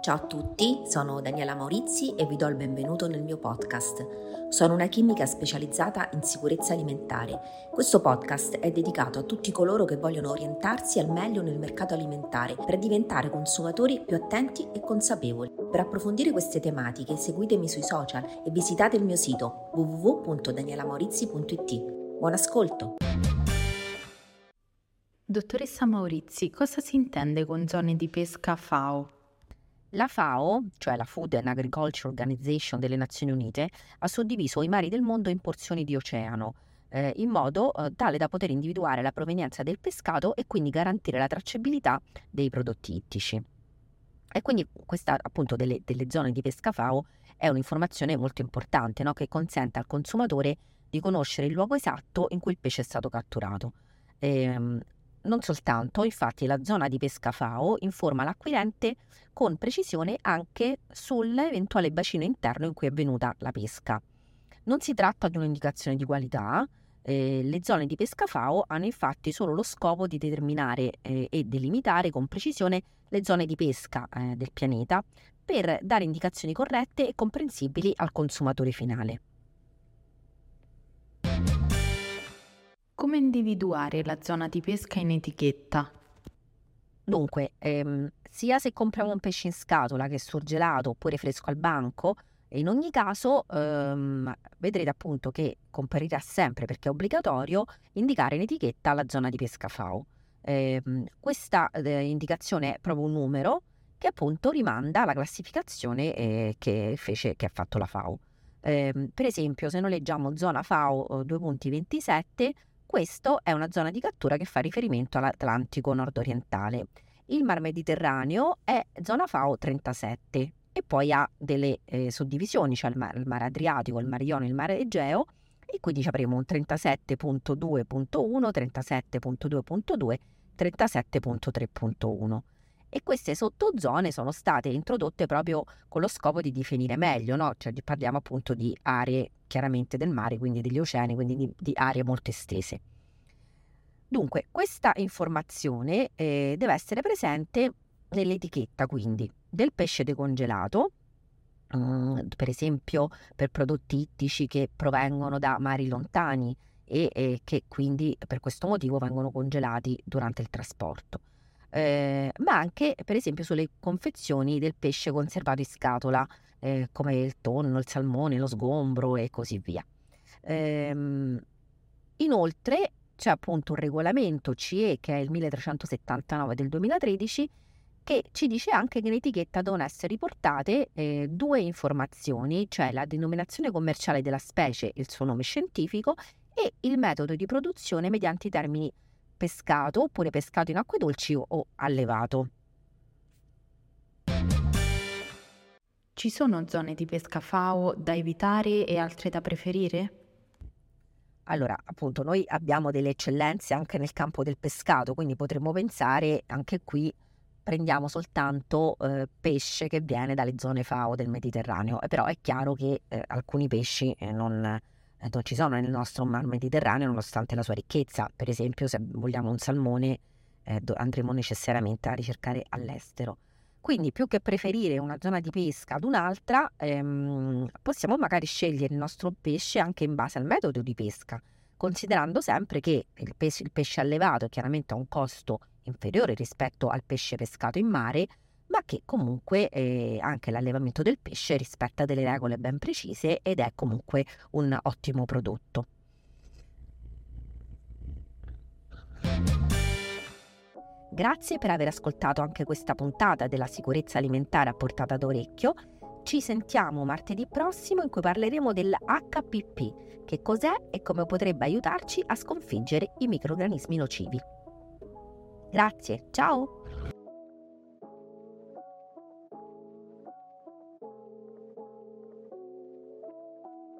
Ciao a tutti, sono Daniela Maurizi e vi do il benvenuto nel mio podcast. Sono una chimica specializzata in sicurezza alimentare. Questo podcast è dedicato a tutti coloro che vogliono orientarsi al meglio nel mercato alimentare per diventare consumatori più attenti e consapevoli. Per approfondire queste tematiche seguitemi sui social e visitate il mio sito www.danielamaurizi.it. Buon ascolto! Dottoressa Maurizi, cosa si intende con zone di pesca FAO? La FAO, cioè la Food and Agriculture Organization delle Nazioni Unite, ha suddiviso i mari del mondo in porzioni di oceano, eh, in modo eh, tale da poter individuare la provenienza del pescato e quindi garantire la tracciabilità dei prodotti ittici. E quindi questa appunto delle, delle zone di pesca FAO è un'informazione molto importante no? che consente al consumatore di conoscere il luogo esatto in cui il pesce è stato catturato. Ehm, non soltanto, infatti la zona di pesca FAO informa l'acquirente con precisione anche sull'eventuale bacino interno in cui è avvenuta la pesca. Non si tratta di un'indicazione di qualità, eh, le zone di pesca FAO hanno infatti solo lo scopo di determinare eh, e delimitare con precisione le zone di pesca eh, del pianeta per dare indicazioni corrette e comprensibili al consumatore finale. Come individuare la zona di pesca in etichetta? Dunque, ehm, sia se compriamo un pesce in scatola che surgelato oppure fresco al banco, in ogni caso ehm, vedrete appunto che comparirà sempre, perché è obbligatorio, indicare in etichetta la zona di pesca FAO. Eh, questa eh, indicazione è proprio un numero che appunto rimanda alla classificazione eh, che, fece, che ha fatto la FAO. Ehm, per esempio, se noi leggiamo zona FAO 2.27, eh, questo è una zona di cattura che fa riferimento all'Atlantico nord-orientale. Il Mar Mediterraneo è zona FAO 37 e poi ha delle eh, suddivisioni, cioè il, mar, il mare Adriatico, il Mar Ionio il mare Egeo e quindi avremo un 37.2.1, 37.2.2, 37.3.1 e queste sottozone sono state introdotte proprio con lo scopo di definire meglio, no? cioè parliamo appunto di aree chiaramente del mare, quindi degli oceani, quindi di, di aree molto estese. Dunque, questa informazione eh, deve essere presente nell'etichetta quindi del pesce decongelato, um, per esempio per prodotti ittici che provengono da mari lontani e, e che quindi per questo motivo vengono congelati durante il trasporto eh, ma anche per esempio sulle confezioni del pesce conservato in scatola, eh, come il tonno, il salmone, lo sgombro e così via. Ehm, inoltre c'è appunto un regolamento CE che è il 1379 del 2013 che ci dice anche che in etichetta devono essere riportate eh, due informazioni, cioè la denominazione commerciale della specie, il suo nome scientifico e il metodo di produzione mediante i termini pescato oppure pescato in acque dolci o allevato. Ci sono zone di pesca FAO da evitare e altre da preferire? Allora, appunto, noi abbiamo delle eccellenze anche nel campo del pescato, quindi potremmo pensare anche qui prendiamo soltanto eh, pesce che viene dalle zone FAO del Mediterraneo, però è chiaro che eh, alcuni pesci eh, non, eh, non ci sono nel nostro mar Mediterraneo nonostante la sua ricchezza. Per esempio, se vogliamo un salmone eh, andremo necessariamente a ricercare all'estero. Quindi più che preferire una zona di pesca ad un'altra, ehm, possiamo magari scegliere il nostro pesce anche in base al metodo di pesca, considerando sempre che il pesce, il pesce allevato chiaramente ha un costo inferiore rispetto al pesce pescato in mare, ma che comunque eh, anche l'allevamento del pesce rispetta delle regole ben precise ed è comunque un ottimo prodotto. Grazie per aver ascoltato anche questa puntata della sicurezza alimentare a portata d'orecchio. Ci sentiamo martedì prossimo in cui parleremo dell'HPP, che cos'è e come potrebbe aiutarci a sconfiggere i microorganismi nocivi. Grazie, ciao!